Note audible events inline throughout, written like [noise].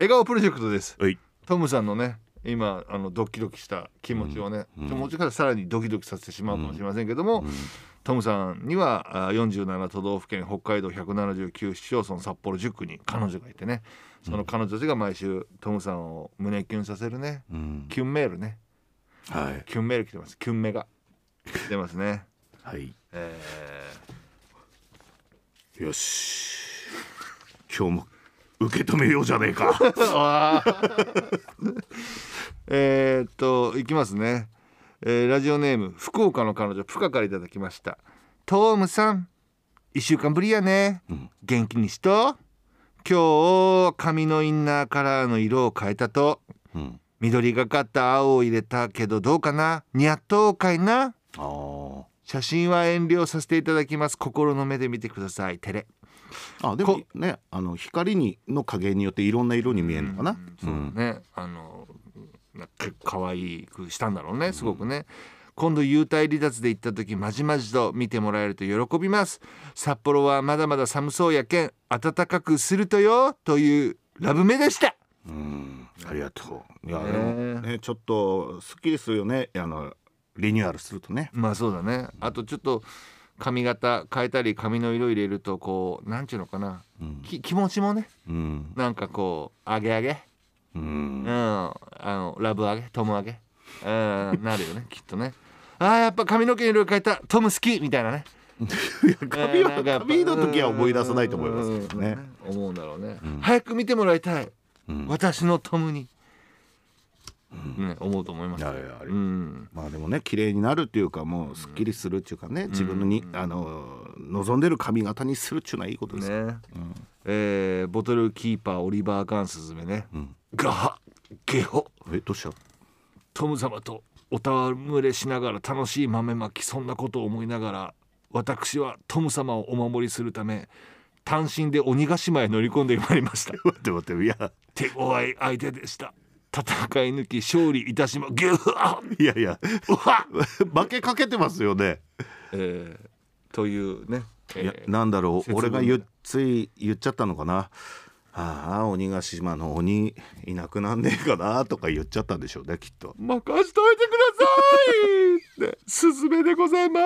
笑顔プロジェクトです。はい。トムさんのね今あのドキドキした気持ちをね、うん。もしかしたらさらにドキドキさせてしまうかもしれませんけども、トムさんにはあ47都道府県北海道179市町村札幌10区に彼女がいてね。その彼女たちが毎週トムさんを胸キュンさせるねうん。キュンメールね。はい。キュンメール来てます。キュンメが来てますね。はい。えよし。今日も受け止めようじゃねえか。[laughs] えーっといきますね、えーラジオネーム福岡の彼女プカからいただきました。トムさん一週間ぶりやね、うん。元気にしと。今日髪のインナーカラーの色を変えたと。うん。緑がかった青を入れたけどどうかな。似合っとうかいな。写真は遠慮させていただきます。心の目で見てください。テレあでもこねあの光にの加減によっていろんな色に見えるのかな、うんね、あの可愛くしたんだろうねすごくね、今度幽体離脱で行った時まじまじと見てもらえると喜びます。札幌はまだまだ寒そうやけん暖かくするとよというラブメでした。うん。ありがとう。いや、ね。でもねちょっとすっきりするよね。あのリニューアルするとね。まあそうだね。あとちょっと髪型変えたり髪の色入れるとこうなんちゅうのかな、うん。き気持ちもねうん。なんかこう上げ上げ。ううん。ん、あのラブ上げトム上げ。うんなるよね [laughs] きっとね。あーやっぱ髪の毛の色変えたトム好きみたいなね。髪はえー髪の時は思い出さないと思いますけどね。うん思うんだろうね、うん。早く見てもらいたい、うん。私のトムに、ね、思うと思いますうん。まあでもね綺麗になるっていうかもうすっきりするっていうかね自分のにあの望んでる髪型にするっていうのはいいことですよ、ね。えーボトルキーパーオリバー・ガンスズメね、ん。ガハゲホえどうした？トム様とお戯れしながら楽しい豆まきそんなことを思いながら私はトム様をお守りするため単身で鬼ヶ島へ乗り込んでまいりました。[laughs] 待って待っていや。手強い相手でした戦い抜き勝利いたしまギューいやいや。負けかけてますよね。えーというね、えーいやなんだろう。俺が言っつい言っちゃったのかな。ああ鬼ヶ島の鬼いなくなんねえかなとか言っちゃったんでしょうねきっと。任しといてくださいって。スズメでございま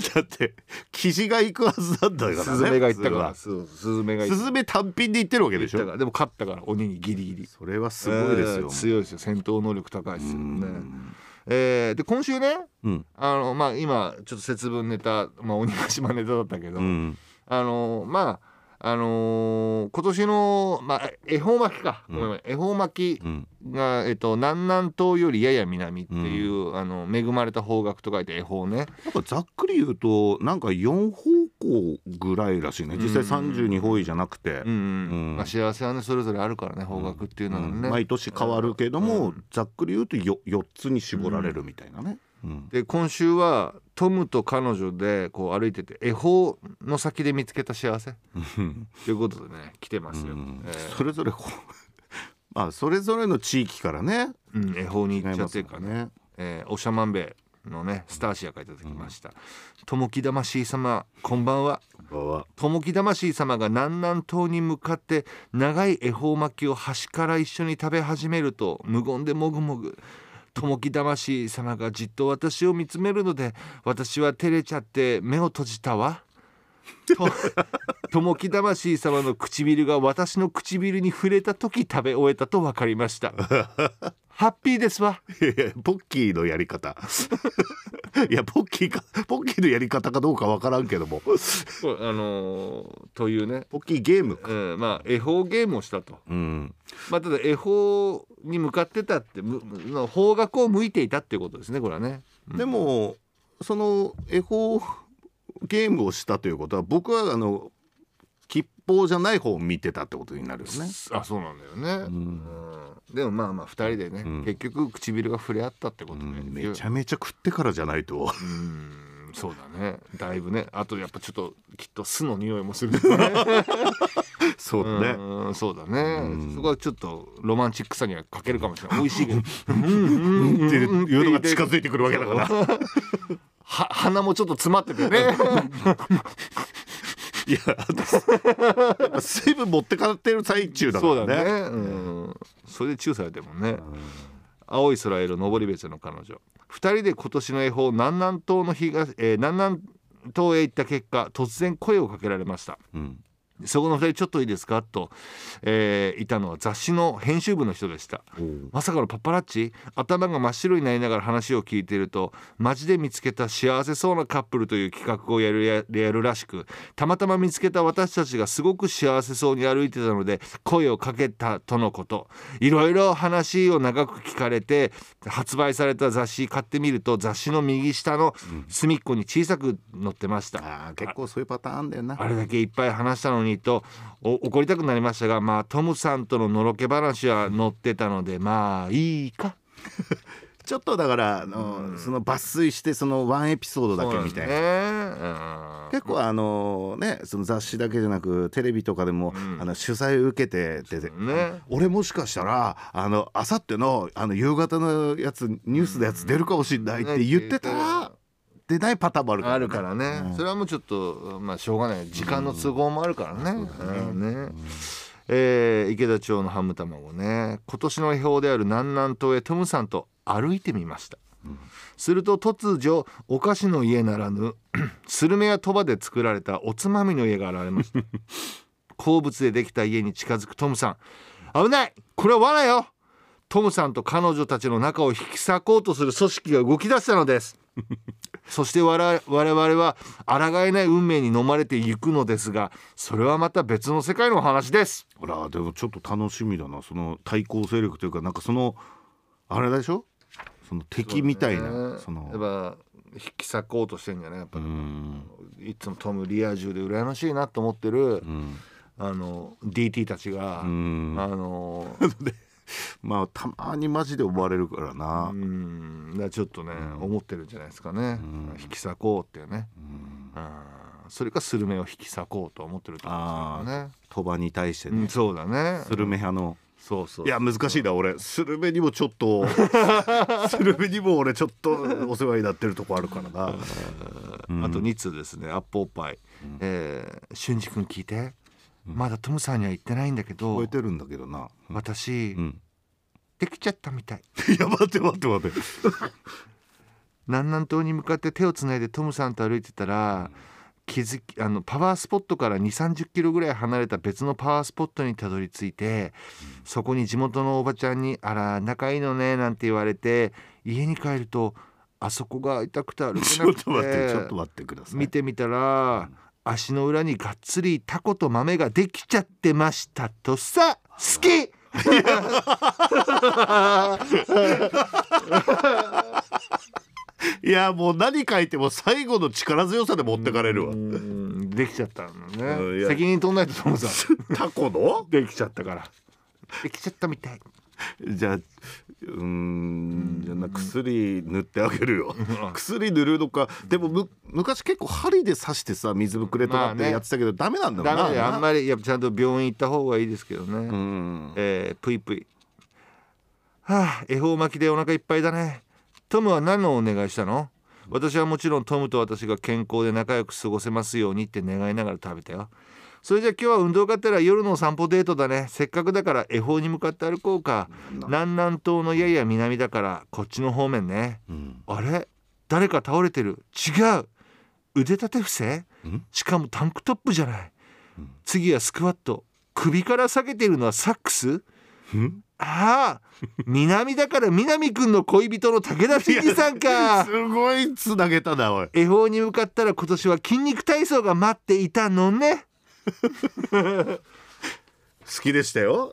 す。だって記事が行くはずなんだからね。スズメが言ったから。スズメがスズメ単品で言ってるわけでしょ。でも勝ったから。鬼にギリギリ。それはすごいですよ。えー、強いですよ。戦闘能力高いですよ。うね。んえーで今週ねうん。あのまあ今ちょっと節分ネタ、まあ、鬼ヶ島ネタだったけど、うん。あのまああのー今年の、まあ、恵方巻きか、うん。ごめん恵方巻きうん。が、えっと、南南東よりやや南っていう、あの恵まれた方角と書いて恵方ね。なんかざっくり言うとなんか4方向ぐらいらしいね。実際32方位じゃなくて。うん、うん。うん。まあ、幸せはねそれぞれあるからね方角っていうのはね、うん。毎年変わるけども、うん。ざっくり言うと 4, 4つに絞られるみたいなね。うん。で今週はトムと彼女でこう歩いてて恵方の先で見つけた幸せ？ということでね来てますよ、うん。えーそれぞれこう [laughs] まあそれぞれの地域からねうん、恵方に行っちゃってるからね。ね。えー、おしゃまんべいのねスターシアからいただきました、ともき魂様こんばんは。こんばんは。ともき魂様が南南東に向かって長い恵方巻きを端から一緒に食べ始めると無言でもぐもぐともき魂様がじっと私を見つめるので私は照れちゃって目を閉じたわ。とともき魂様の唇が私の唇に触れた時食べ終えたと分かりました。ハッピーですわ。いやいやポッキーのやり方。[laughs] いやポッキーかポッキーのやり方かどうかわからんけども。あのーというね、ポッキーゲームか。うん、まあ恵方ゲームをしたと。うん。まあ、ただ恵方に向かってたってむの方角を向いていたっていうことですねこれはね。でもその恵方ゲームをしたということは僕はあの吉報じゃない方を見てたってことになるよね。あそうなんだよね。ん。うんでもまあまあ2人でね、うん。結局唇が触れ合ったってことで、うんめちゃめちゃ食ってからじゃないと。うんそうだね。だいぶね。あとやっぱちょっときっと巣の匂いもするね。そうだね。うんそうだね、うん。そこはちょっとロマンチックさには欠けるかもしれない。美味しいけど。っていうのが近づいてくるわけだから。は鼻もちょっと詰まっててねいやあと水分持ってかってる最中だかそうだらね。ねうん。それでチューされてるもんね。青い空への登別の彼女。二人で今年の恵方南南東の東、えー南南東へ行った結果突然声をかけられました。うんそこの二人ちょっといいですか？と、えーいたのは雑誌の編集部の人でした。まさかのパパラッチ？頭が真っ白になりながら話を聞いていると街で見つけた幸せそうなカップルという企画をやるややるらしくたまたま見つけた私たちがすごく幸せそうに歩いてたので声をかけたとのこと。いろいろ話を長く聞かれて発売された雑誌買ってみると雑誌の右下の隅っこに小さく載ってました。あー結構そういうパターンだよな。あれだけいっぱい話したのにとお怒りたくなりましたがまあトムさんとののろけ話は載ってたのでまあいいか。[laughs] ちょっとだからあの、その抜粋してそのワンエピソードだけみたいな、な結構あのねその雑誌だけじゃなくテレビとかでも、あの取材を受けてて、ね。俺もしかしたらあのあさってのあの夕方のやつニュースのやつ出るかもしれないって言ってたら、出ないパターンもあるからあるからね、それはもうちょっとまあしょうがない。時間の都合もあるからね,、うんね。えー池田町のハム卵ね。今年の恵方である南南東へトムさんと歩いてみました、すると突如お菓子の家ならぬ [clears throat] スルメや鳥羽で作られたおつまみの家が現れました。[laughs] 鉱物でできた家に近づくトムさん。危ない！これは罠よ！トムさんと彼女たちの仲を引き裂こうとする組織が動き出したのです [laughs] そして我々我々は抗えない運命に飲まれていくのですがそれはまた別の世界の話です。ほらでもちょっと楽しみだな。その対抗勢力というかなんかそのあれでしょ？その敵みたいなそやっのぱ引き裂こうとしてんじゃない？やっぱう、ん。いつもトムリア充で羨ましいなと思ってる、うん。あの DT たちが、うん。あの [laughs] まあたまにマジで思われるからな。う、ん。だちょっとね、思ってるんじゃないですかね、引き裂こうっていうね、うん。それかスルメを引き裂こうと思ってると思うんですけどね。鳥羽に対してね。うん、そうだね。スルメ派の。そうそう。いや難しいな俺。スルメにもちょっと [laughs] スルメにも俺ちょっとお世話になってるとこあるからな。あと2通ですね。アップおっぱい、えー、俊二君聞いて、まだトムさんには言ってないんだけど超えてるんだけどな。私、うん。できちゃったみたい。い [laughs] や待って待って待って。[laughs] 南南東に向かって手をつないでトムさんと歩いてたら、気づきあのパワースポットから2 3 0キロぐらい離れた別のパワースポットにたどり着いて、そこに地元のおばちゃんに「あら仲いいのね」なんて言われて家に帰るとあそこが痛くて歩けちなくて。[laughs] ょっと待ってちょっと待ってください。見てみたら、足の裏にがっつりタコと豆ができちゃってましたとさ。好き。[laughs] いや。もう何書いても最後の力強さで持ってかれるわ。うん。できちゃったのね。責任取んないとトムさんタコの？できちゃったから。できちゃったみたい [laughs] じゃあうーんじゃあな薬塗ってあげるよ。[laughs] 薬塗るのかでもむ昔結構針で刺してさ水ぶくれとかってまあね。やってたけどダメなんだろうな。ダメであんまりやっぱちゃんと病院行った方がいいですけどね、うん。えー、ぷいぷい。はあ恵方巻きでお腹いっぱいだね。トムは何のお願いしたの？私はもちろんトムと私が健康で仲良く過ごせますようにって願いながら食べたよそれじゃあ今日は運動がてら夜のお散歩デートだね。せっかくだから恵方に向かって歩こうか。南南東のやや南だからこっちの方面ね。うん。あれ？誰か倒れてる？違う。腕立て伏せ？ん。しかもタンクトップじゃない、次はスクワット。首から下げているのはサックス？ん。ああ。南だから南くんの恋人の武田真治さんか。[laughs] すごいつなげたなおい。恵方に向かったら今年は筋肉体操が待っていたのね好きでしたよ。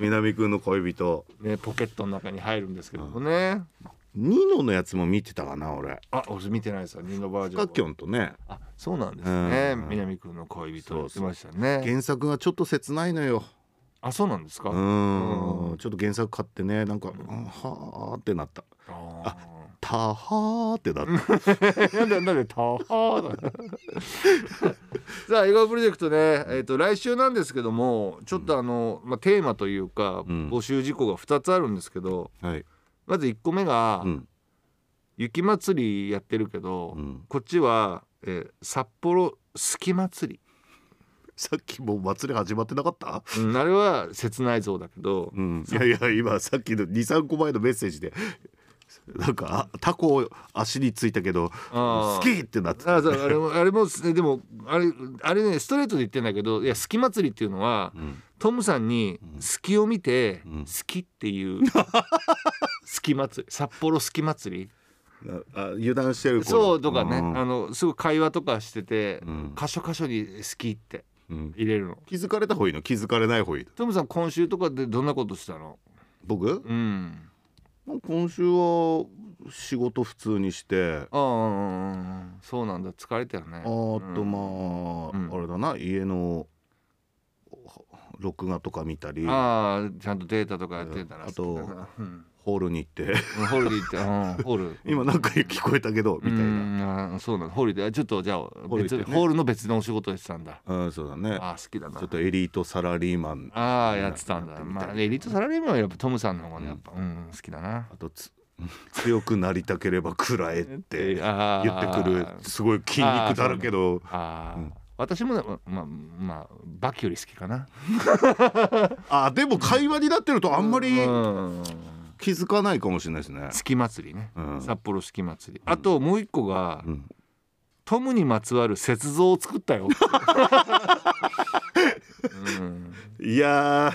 南くんの恋人。ねポケットの中に入るんですけどもね、ニノのやつも見てたかな俺。あ俺見てないですよニノバージョンは。カキョンとね。あそうなんですね、うん。南くんの恋人。そうましたね。原作がちょっと切ないのよ。あそうなんですか、うん。ちょっと原作買ってねなんか、うんはあってなった。あたはーってなったーなんでなんでたはーださあ笑顔プロジェクトね、えー、と来週なんですけどもちょっとあの、まあ、テーマというか、うん。募集事項が2つあるんですけどはい。まず1個目が、うん。雪祭りやってるけど、うん。こっちは、えー札幌スキ祭り。さっきもう祭り始まってなかった？うん、あれは切ない像だけど、うん、いやいや今さっきの23個前のメッセージでなんかあタコ足についたけど好きってなってた。あれもあれもでもあれあれねストレートで言ってんだけどいや好き祭りっていうのは、ん。トムさんに好きを見て、ん。好きっていう [laughs] 好き祭り札幌好き祭り。あ油断してる頃そうとかね、うん。あのすごい会話とかしてて、ん。箇所箇所に好きってうん。入れるの。気づかれた方がいいの？気づかれない方がいいの？トムさん今週とかでどんなことしたの？僕？うん今週は仕事普通にして。ああそうなんだ。疲れたよね。あとまあ、うん。あれだな。家の録画とか見たり。ああちゃんとデータとかやってたらあとうんホールに行って。ホールで行って、うん、ホール。[laughs] 今なんか聞こえたけどみたいな。なそうなの。ホールであちょっとじゃあ別ホールね。ホールの別のお仕事をしてたんだ。うんそうだね。あー好きだな。ちょっとエリートサラリーマン。ああやってたんだ。まあエリートサラリーマンはやっぱトムさんの方がねやっぱうん好きだな。あとつ [laughs] 強くなりたければ食らえって言ってくるすごい筋肉だらけど。ああ、私もねまあまあバキより好きかな。[laughs] あでも会話になってるとあんまりうん気づかないかもしれないですね。好き祭りね、うん。札幌好き祭り。あともう一個が、うん。トムにまつわる雪像を作ったよ、うん。いや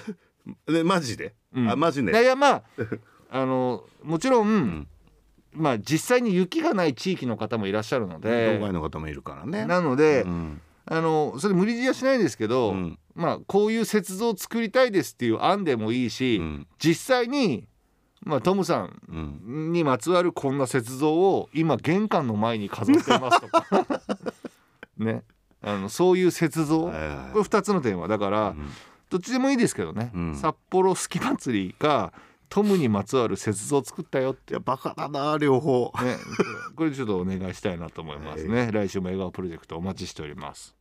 ーねマジで、うん。あマジねいやまあ [laughs] あのもちろん、ん。まあ実際に雪がない地域の方もいらっしゃるの道で外の方もいるからね。なので、うん。あのそれ無理強いはしないですけど、うん。まあこういう雪像を作りたいですっていう案でもいいし、うん。実際に、まあ、トムさんうん。にまつわるこんな雪像を今玄関の前に飾ってますとか。[laughs] ね。あのそういう雪像これ2つのテーマだから、ん。どっちでもいいですけどね、うん。札幌好き祭りかトムにまつわる雪像作ったよって。いやバカだな両方。ね。これこれちょっとお願いしたいなと思いますね、来週も笑顔プロジェクトお待ちしております